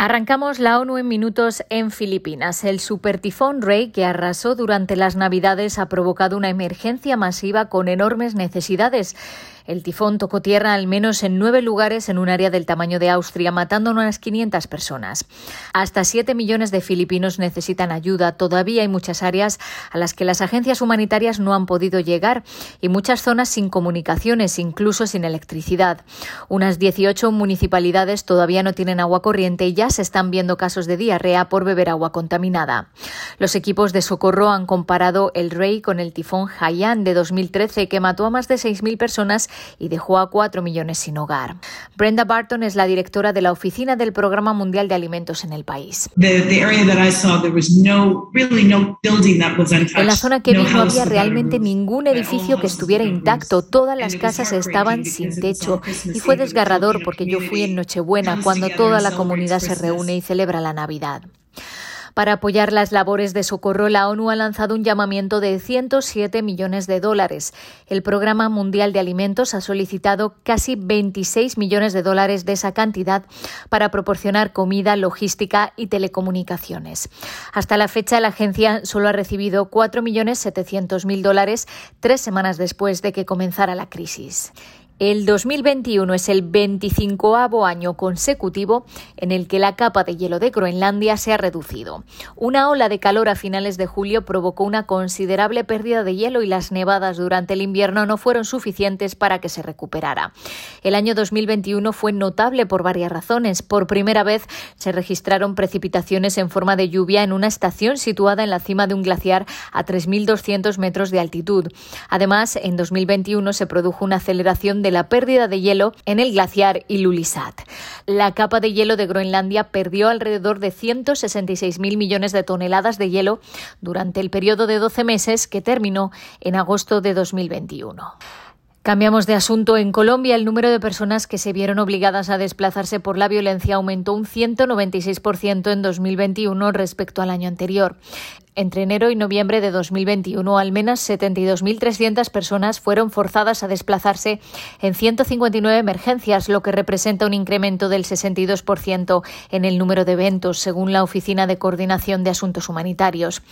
Arrancamos la ONU en minutos en Filipinas. El supertifón Ray, que arrasó durante las Navidades, ha provocado una emergencia masiva con enormes necesidades. El tifón tocó tierra al menos en nueve lugares en un área del tamaño de Austria, matando a unas 500 personas. Hasta 7 millones de filipinos necesitan ayuda. Todavía hay muchas áreas a las que las agencias humanitarias no han podido llegar y muchas zonas sin comunicaciones, incluso sin electricidad. Unas 18 municipalidades todavía no tienen agua corriente y ya se están viendo casos de diarrea por beber agua contaminada. Los equipos de socorro han comparado el Rey con el tifón Haiyan de 2013 que mató a más de 6.000 personas y dejó a cuatro millones sin hogar. Brenda Barton es la directora de la Oficina del Programa Mundial de Alimentos en el país. En la zona que vi no había realmente ningún edificio que estuviera intacto. Todas las casas estaban sin techo y fue desgarrador porque yo fui en Nochebuena cuando toda la comunidad se reúne y celebra la Navidad. Para apoyar las labores de socorro, la ONU ha lanzado un llamamiento de 107 millones de dólares. El Programa Mundial de Alimentos ha solicitado casi 26 millones de dólares de esa cantidad para proporcionar comida, logística y telecomunicaciones. Hasta la fecha, la agencia solo ha recibido 4.700.000 dólares tres semanas después de que comenzara la crisis. El 2021 es el 25 año consecutivo en el que la capa de hielo de Groenlandia se ha reducido. Una ola de calor a finales de julio provocó una considerable pérdida de hielo y las nevadas durante el invierno no fueron suficientes para que se recuperara. El año 2021 fue notable por varias razones. Por primera vez se registraron precipitaciones en forma de lluvia en una estación situada en la cima de un glaciar a 3.200 metros de altitud. Además, en 2021 se produjo una aceleración de la pérdida de hielo en el glaciar Ilulissat. La capa de hielo de Groenlandia perdió alrededor de 166.000 millones de toneladas de hielo durante el periodo de 12 meses que terminó en agosto de 2021. Cambiamos de asunto. En Colombia, el número de personas que se vieron obligadas a desplazarse por la violencia aumentó un 196% en 2021 respecto al año anterior. Entre enero y noviembre de 2021, al menos 72.300 personas fueron forzadas a desplazarse en 159 emergencias, lo que representa un incremento del 62% en el número de eventos, según la Oficina de Coordinación de Asuntos Humanitarios.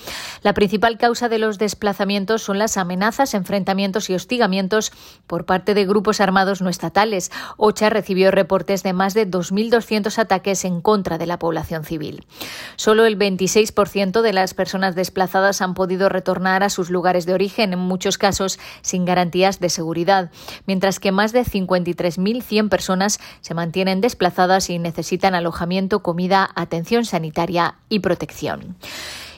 La principal causa de los desplazamientos son las amenazas, enfrentamientos y hostigamientos por parte de grupos armados no estatales. OCHA recibió reportes de más de 2.200 ataques en contra de la población civil. Solo el 26% de las personas desplazadas han podido retornar a sus lugares de origen, en muchos casos sin garantías de seguridad, mientras que más de 53.100 personas se mantienen desplazadas y necesitan alojamiento, comida, atención sanitaria y protección.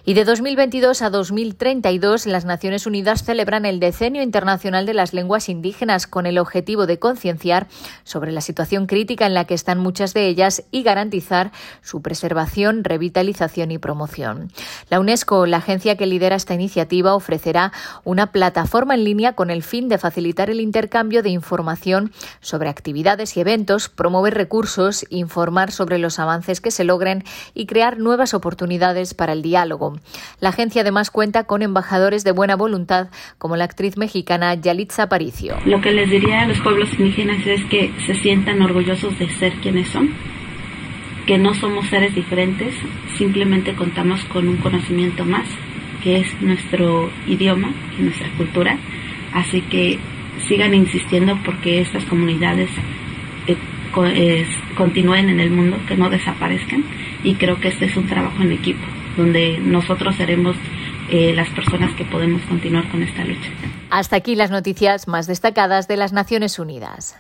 Y de 2022 a 2032, las Naciones Unidas celebran el Decenio Internacional de las Lenguas Indígenas con el objetivo de concienciar sobre la situación crítica en la que están muchas de ellas y garantizar su preservación, revitalización y promoción. La UNESCO, la agencia que lidera esta iniciativa, ofrecerá una plataforma en línea con el fin de facilitar el intercambio de información sobre actividades y eventos, promover recursos, informar sobre los avances que se logren y crear nuevas oportunidades para el diálogo. La agencia además cuenta con embajadores de buena voluntad, como la actriz mexicana Yalitza Aparicio. Lo que les diría a los pueblos indígenas es que se sientan orgullosos de ser quienes son, que no somos seres diferentes, simplemente contamos con un conocimiento más, que es nuestro idioma y nuestra cultura. Así que sigan insistiendo porque estas comunidades eh, continúen en el mundo, que no desaparezcan. Y creo que este es un trabajo en equipo donde nosotros seremos eh, las personas que podemos continuar con esta lucha. Hasta aquí las noticias más destacadas de las Naciones Unidas.